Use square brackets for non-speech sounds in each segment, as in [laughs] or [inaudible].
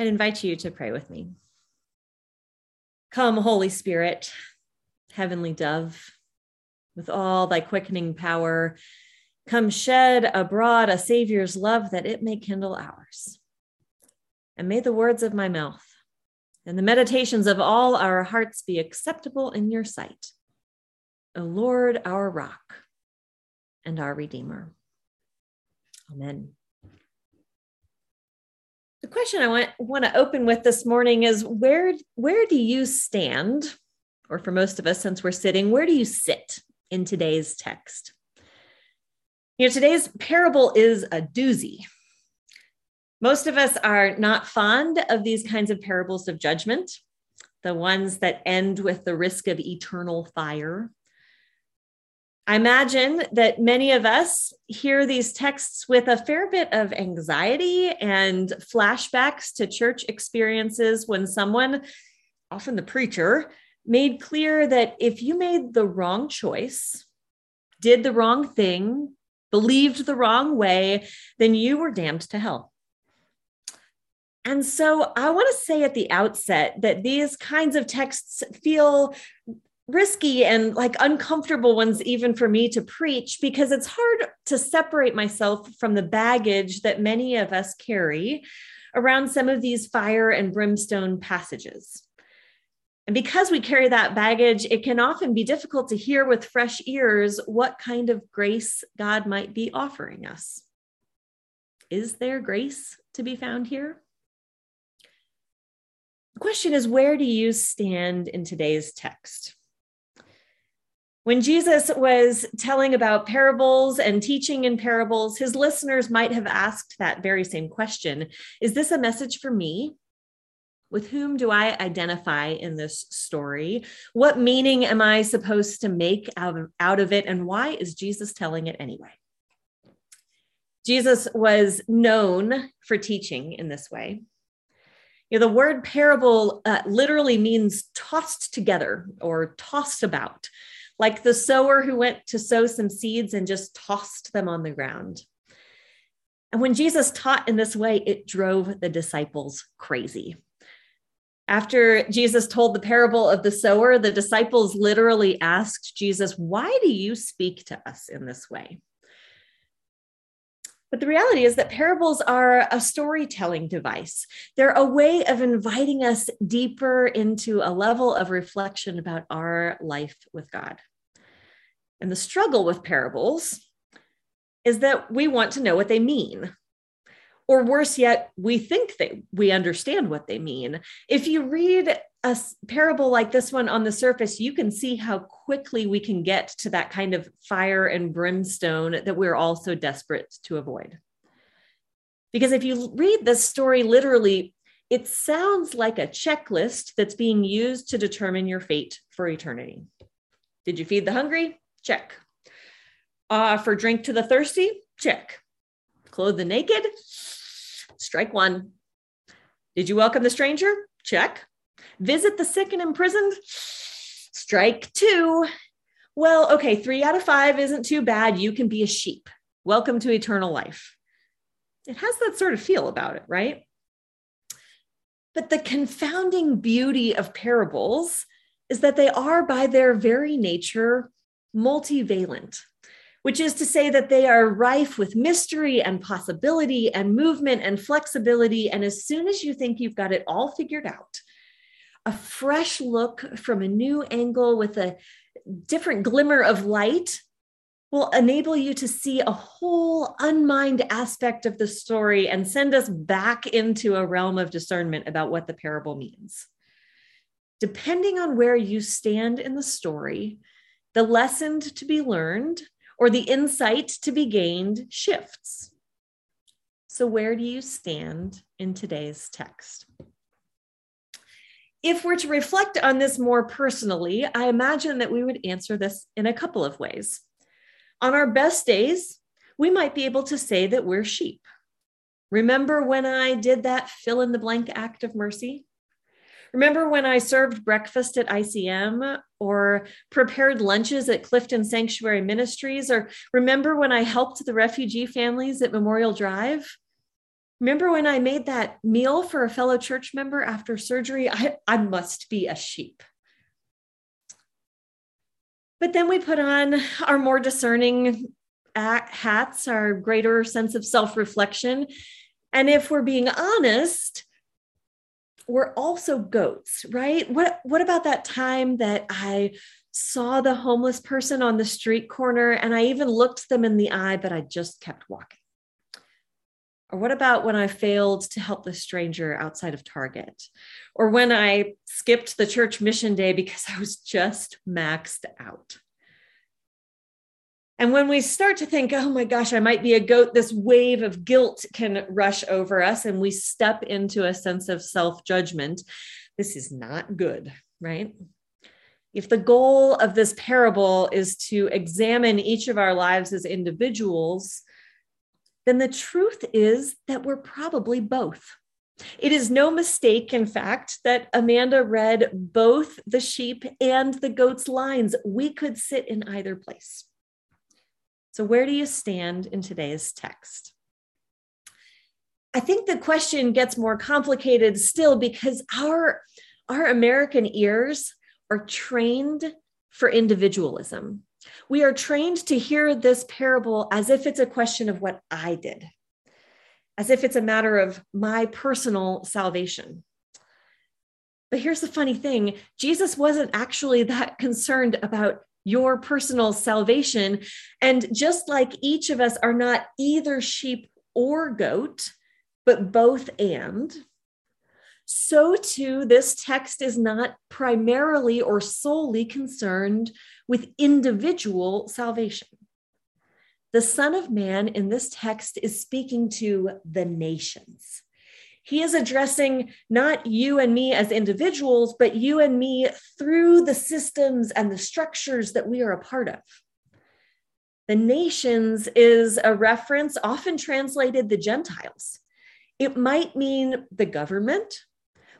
I'd invite you to pray with me. Come, Holy Spirit, heavenly dove, with all thy quickening power, come shed abroad a Savior's love that it may kindle ours. And may the words of my mouth and the meditations of all our hearts be acceptable in your sight. O Lord, our rock and our Redeemer. Amen. The question I want, want to open with this morning is where, where do you stand? Or for most of us, since we're sitting, where do you sit in today's text? You know, today's parable is a doozy. Most of us are not fond of these kinds of parables of judgment, the ones that end with the risk of eternal fire. I imagine that many of us hear these texts with a fair bit of anxiety and flashbacks to church experiences when someone, often the preacher, made clear that if you made the wrong choice, did the wrong thing, believed the wrong way, then you were damned to hell. And so I want to say at the outset that these kinds of texts feel risky and like uncomfortable ones, even for me to preach, because it's hard to separate myself from the baggage that many of us carry around some of these fire and brimstone passages. And because we carry that baggage, it can often be difficult to hear with fresh ears what kind of grace God might be offering us. Is there grace to be found here? The question is where do you stand in today's text? When Jesus was telling about parables and teaching in parables, his listeners might have asked that very same question Is this a message for me? With whom do I identify in this story? What meaning am I supposed to make out of, out of it? And why is Jesus telling it anyway? Jesus was known for teaching in this way. You know, the word parable uh, literally means tossed together or tossed about like the sower who went to sow some seeds and just tossed them on the ground. And when Jesus taught in this way, it drove the disciples crazy. After Jesus told the parable of the sower, the disciples literally asked Jesus, Why do you speak to us in this way? But the reality is that parables are a storytelling device. They're a way of inviting us deeper into a level of reflection about our life with God. And the struggle with parables is that we want to know what they mean. Or worse yet, we think that we understand what they mean. If you read a parable like this one on the surface, you can see how quickly we can get to that kind of fire and brimstone that we're all so desperate to avoid. Because if you read this story literally, it sounds like a checklist that's being used to determine your fate for eternity. Did you feed the hungry? Check. Uh, Offer drink to the thirsty? Check. Clothe the naked? Strike one. Did you welcome the stranger? Check. Visit the sick and imprisoned? Strike two. Well, okay, three out of five isn't too bad. You can be a sheep. Welcome to eternal life. It has that sort of feel about it, right? But the confounding beauty of parables is that they are, by their very nature, multivalent, which is to say that they are rife with mystery and possibility and movement and flexibility. And as soon as you think you've got it all figured out, a fresh look from a new angle with a different glimmer of light will enable you to see a whole unmined aspect of the story and send us back into a realm of discernment about what the parable means. Depending on where you stand in the story, the lesson to be learned or the insight to be gained shifts. So, where do you stand in today's text? If we're to reflect on this more personally, I imagine that we would answer this in a couple of ways. On our best days, we might be able to say that we're sheep. Remember when I did that fill in the blank act of mercy? Remember when I served breakfast at ICM or prepared lunches at Clifton Sanctuary Ministries? Or remember when I helped the refugee families at Memorial Drive? Remember when I made that meal for a fellow church member after surgery? I, I must be a sheep. But then we put on our more discerning hats, our greater sense of self reflection. And if we're being honest, we're also goats, right? What, what about that time that I saw the homeless person on the street corner and I even looked them in the eye, but I just kept walking? Or what about when I failed to help the stranger outside of Target? Or when I skipped the church mission day because I was just maxed out? And when we start to think, oh my gosh, I might be a goat, this wave of guilt can rush over us and we step into a sense of self judgment. This is not good, right? If the goal of this parable is to examine each of our lives as individuals, then the truth is that we're probably both. It is no mistake, in fact, that Amanda read both the sheep and the goat's lines. We could sit in either place. So, where do you stand in today's text? I think the question gets more complicated still because our, our American ears are trained for individualism. We are trained to hear this parable as if it's a question of what I did, as if it's a matter of my personal salvation. But here's the funny thing Jesus wasn't actually that [laughs] concerned about your personal salvation. And just like each of us are not either sheep or goat, but both and, so too, this text is not primarily or solely concerned with individual salvation. The Son of Man in this text is speaking to the nations. He is addressing not you and me as individuals, but you and me through the systems and the structures that we are a part of. The nations is a reference often translated the Gentiles. It might mean the government,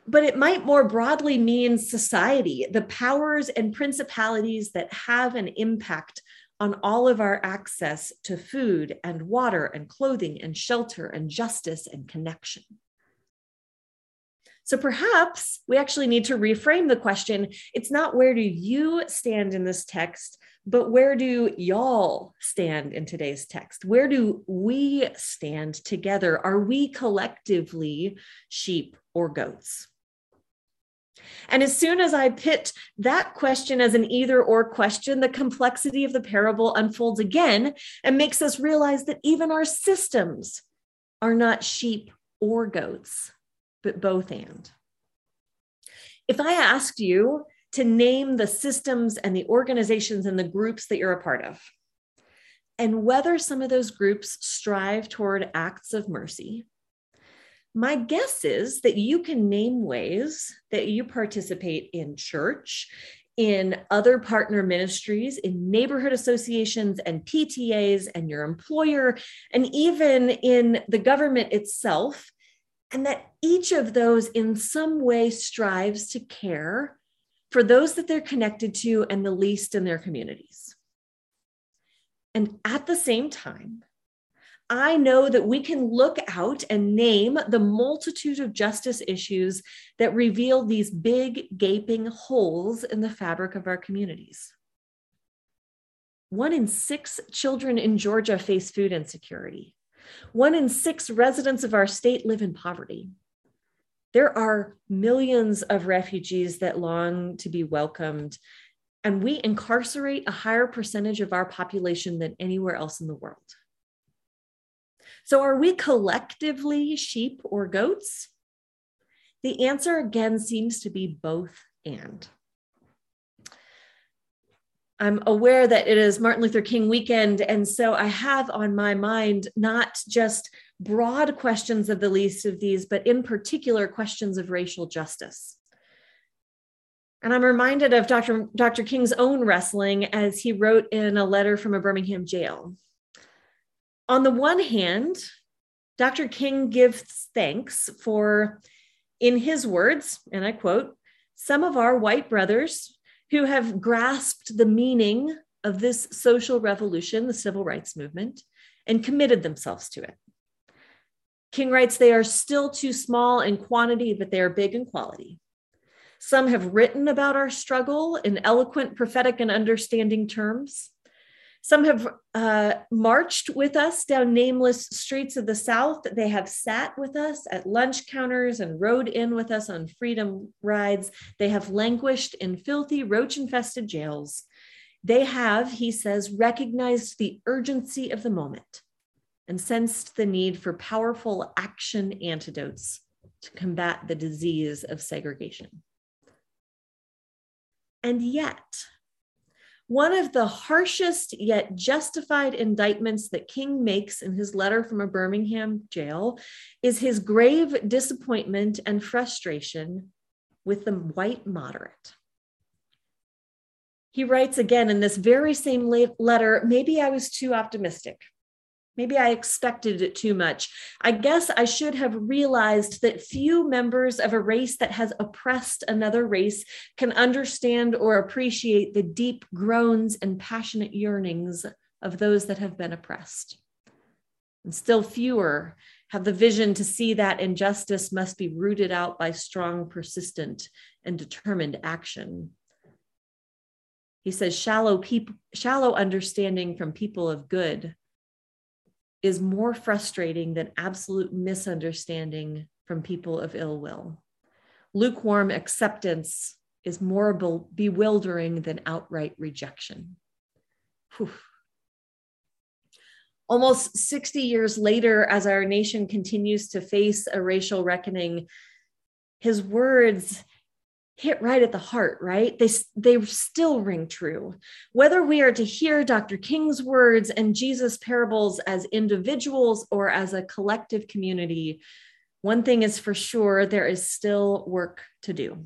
but it might more broadly mean society, the powers and principalities that have an impact on all of our access to food and water and clothing and shelter and justice and connection. So perhaps we actually need to reframe the question. It's not where do you stand in this text, but where do y'all stand in today's text? Where do we stand together? Are we collectively sheep or goats? And as soon as I pit that question as an either or question, the complexity of the parable unfolds again and makes us realize that even our systems are not sheep or goats, but both and. If I asked you to name the systems and the organizations and the groups that you're a part of, and whether some of those groups strive toward acts of mercy, my guess is that you can name ways that you participate in church, in other partner ministries, in neighborhood associations and PTAs, and your employer, and even in the government itself. And that each of those in some way strives to care for those that they're connected to and the least in their communities. And at the same time, I know that we can look out and name the multitude of justice issues that reveal these big, gaping holes in the fabric of our communities. One in six children in Georgia face food insecurity. One in six residents of our state live in poverty. There are millions of refugees that long to be welcomed, and we incarcerate a higher percentage of our population than anywhere else in the world. So, are we collectively sheep or goats? The answer again seems to be both and. I'm aware that it is Martin Luther King weekend, and so I have on my mind not just broad questions of the least of these, but in particular questions of racial justice. And I'm reminded of Dr. Dr. King's own wrestling as he wrote in a letter from a Birmingham jail. On the one hand, Dr. King gives thanks for, in his words, and I quote, some of our white brothers who have grasped the meaning of this social revolution, the civil rights movement, and committed themselves to it. King writes, they are still too small in quantity, but they are big in quality. Some have written about our struggle in eloquent, prophetic, and understanding terms. Some have uh, marched with us down nameless streets of the South. They have sat with us at lunch counters and rode in with us on freedom rides. They have languished in filthy, roach infested jails. They have, he says, recognized the urgency of the moment and sensed the need for powerful action antidotes to combat the disease of segregation. And yet, one of the harshest yet justified indictments that King makes in his letter from a Birmingham jail is his grave disappointment and frustration with the white moderate. He writes again in this very same letter maybe I was too optimistic. Maybe I expected it too much. I guess I should have realized that few members of a race that has oppressed another race can understand or appreciate the deep groans and passionate yearnings of those that have been oppressed. And still fewer have the vision to see that injustice must be rooted out by strong, persistent, and determined action. He says, shallow, peop- shallow understanding from people of good is more frustrating than absolute misunderstanding from people of ill will. Lukewarm acceptance is more bewildering than outright rejection. Whew. Almost 60 years later, as our nation continues to face a racial reckoning, his words hit right at the heart, right? They, they still ring true. Whether we are to hear Dr. King's words and Jesus' parables as individuals or as a collective community, one thing is for sure there is still work to do.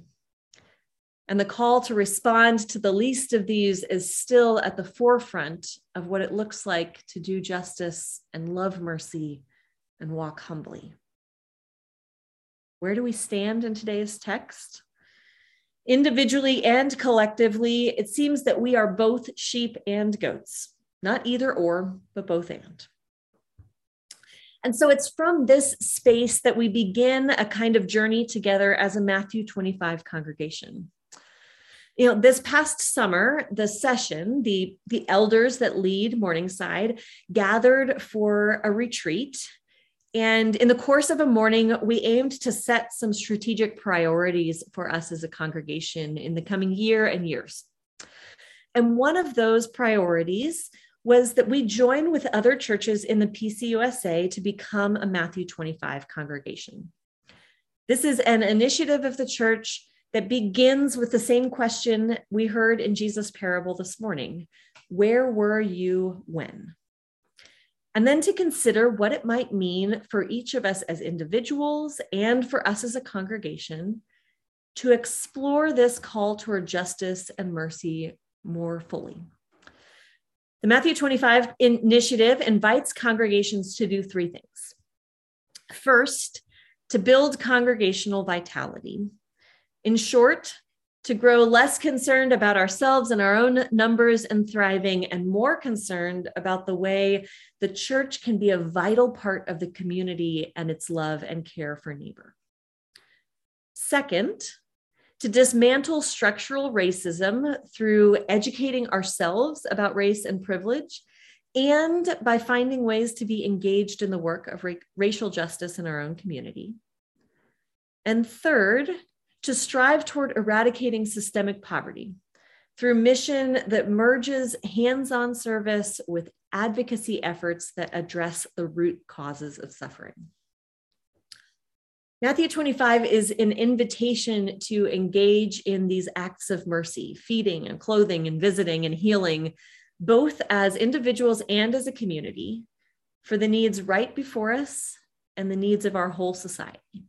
And the call to respond to the least of these is still at the forefront of what it looks like to do justice and love mercy and walk humbly. Where do we stand in today's text? Individually and collectively, it seems that we are both sheep and goats, not either or, but both and. And so it's from this space that we begin a kind of journey together as a Matthew 25 congregation. You know, this past summer, the session, the, the elders that lead Morningside gathered for a retreat and in the course of a morning, we aimed to set some strategic priorities for us as a congregation in the coming year and years. And one of those priorities was that we join with other churches in the PCUSA to become a Matthew 25 congregation. This is an initiative of the church that begins with the same question we heard in Jesus' parable this morning Where were you when? And then to consider what it might mean for each of us as individuals and for us as a congregation to explore this call toward justice and mercy more fully. The Matthew 25 initiative invites congregations to do three things. First, to build congregational vitality. In short, to grow less concerned about ourselves and our own numbers and thriving, and more concerned about the way the church can be a vital part of the community and its love and care for neighbor. Second, to dismantle structural racism through educating ourselves about race and privilege, and by finding ways to be engaged in the work of ra- racial justice in our own community. And third, to strive toward eradicating systemic poverty through mission that merges hands-on service with advocacy efforts that address the root causes of suffering. Matthew 25 is an invitation to engage in these acts of mercy, feeding and clothing and visiting and healing, both as individuals and as a community, for the needs right before us and the needs of our whole society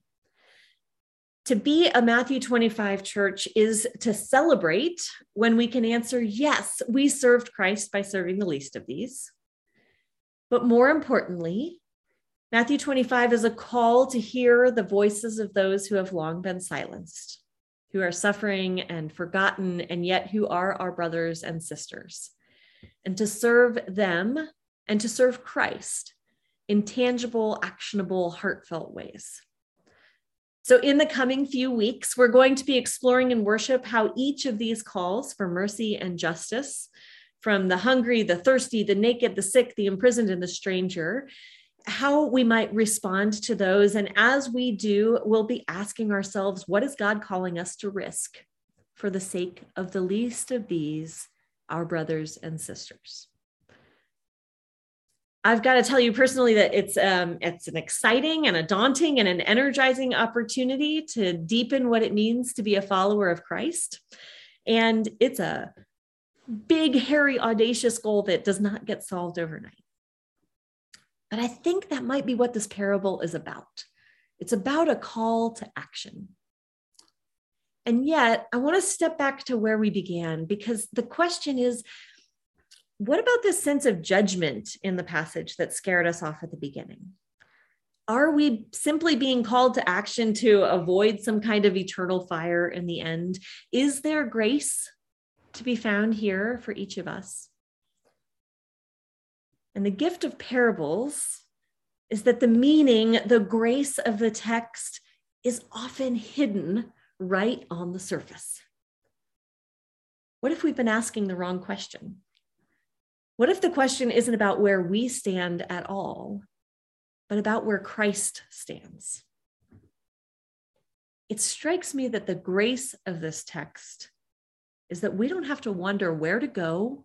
to be a Matthew 25 church is to celebrate when we can answer, yes, we served Christ by serving the least of these. But more importantly, Matthew 25 is a call to hear the voices of those who have long been silenced, who are suffering and forgotten, and yet who are our brothers and sisters, and to serve them and to serve Christ in tangible, actionable, heartfelt ways. So, in the coming few weeks, we're going to be exploring in worship how each of these calls for mercy and justice from the hungry, the thirsty, the naked, the sick, the imprisoned, and the stranger how we might respond to those. And as we do, we'll be asking ourselves, what is God calling us to risk for the sake of the least of these, our brothers and sisters? I've got to tell you personally that it's um, it's an exciting and a daunting and an energizing opportunity to deepen what it means to be a follower of Christ, and it's a big, hairy, audacious goal that does not get solved overnight. But I think that might be what this parable is about. It's about a call to action. And yet, I want to step back to where we began because the question is what about this sense of judgment in the passage that scared us off at the beginning? Are we simply being called to action to avoid some kind of eternal fire in the end? Is there grace to be found here for each of us? And the gift of parables is that the meaning, the grace of the text is often hidden right on the surface. What if we've been asking the wrong question? What if the question isn't about where we stand at all, but about where Christ stands? It strikes me that the grace of this text is that we don't have to wonder where to go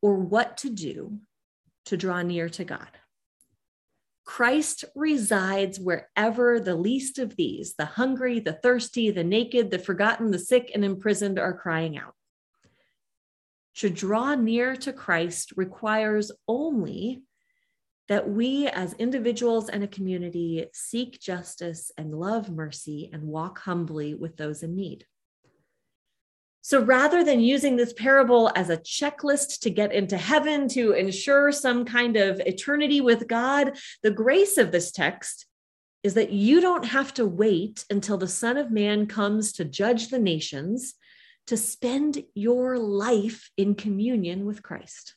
or what to do to draw near to God. Christ resides wherever the least of these, the hungry, the thirsty, the naked, the forgotten, the sick, and imprisoned, are crying out. To draw near to Christ requires only that we as individuals and a community seek justice and love mercy and walk humbly with those in need. So rather than using this parable as a checklist to get into heaven to ensure some kind of eternity with God, the grace of this text is that you don't have to wait until the Son of Man comes to judge the nations to spend your life in communion with Christ.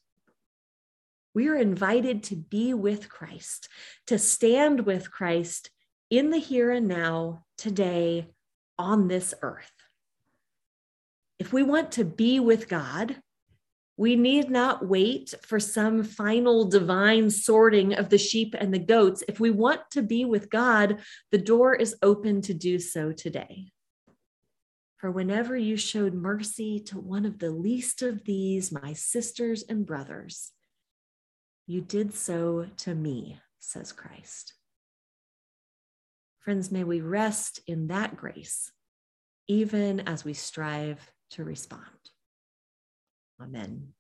We are invited to be with Christ, to stand with Christ in the here and now, today, on this earth. If we want to be with God, we need not wait for some final divine sorting of the sheep and the goats. If we want to be with God, the door is open to do so today. For whenever you showed mercy to one of the least of these, my sisters and brothers, you did so to me, says Christ. Friends, may we rest in that grace, even as we strive to respond. Amen.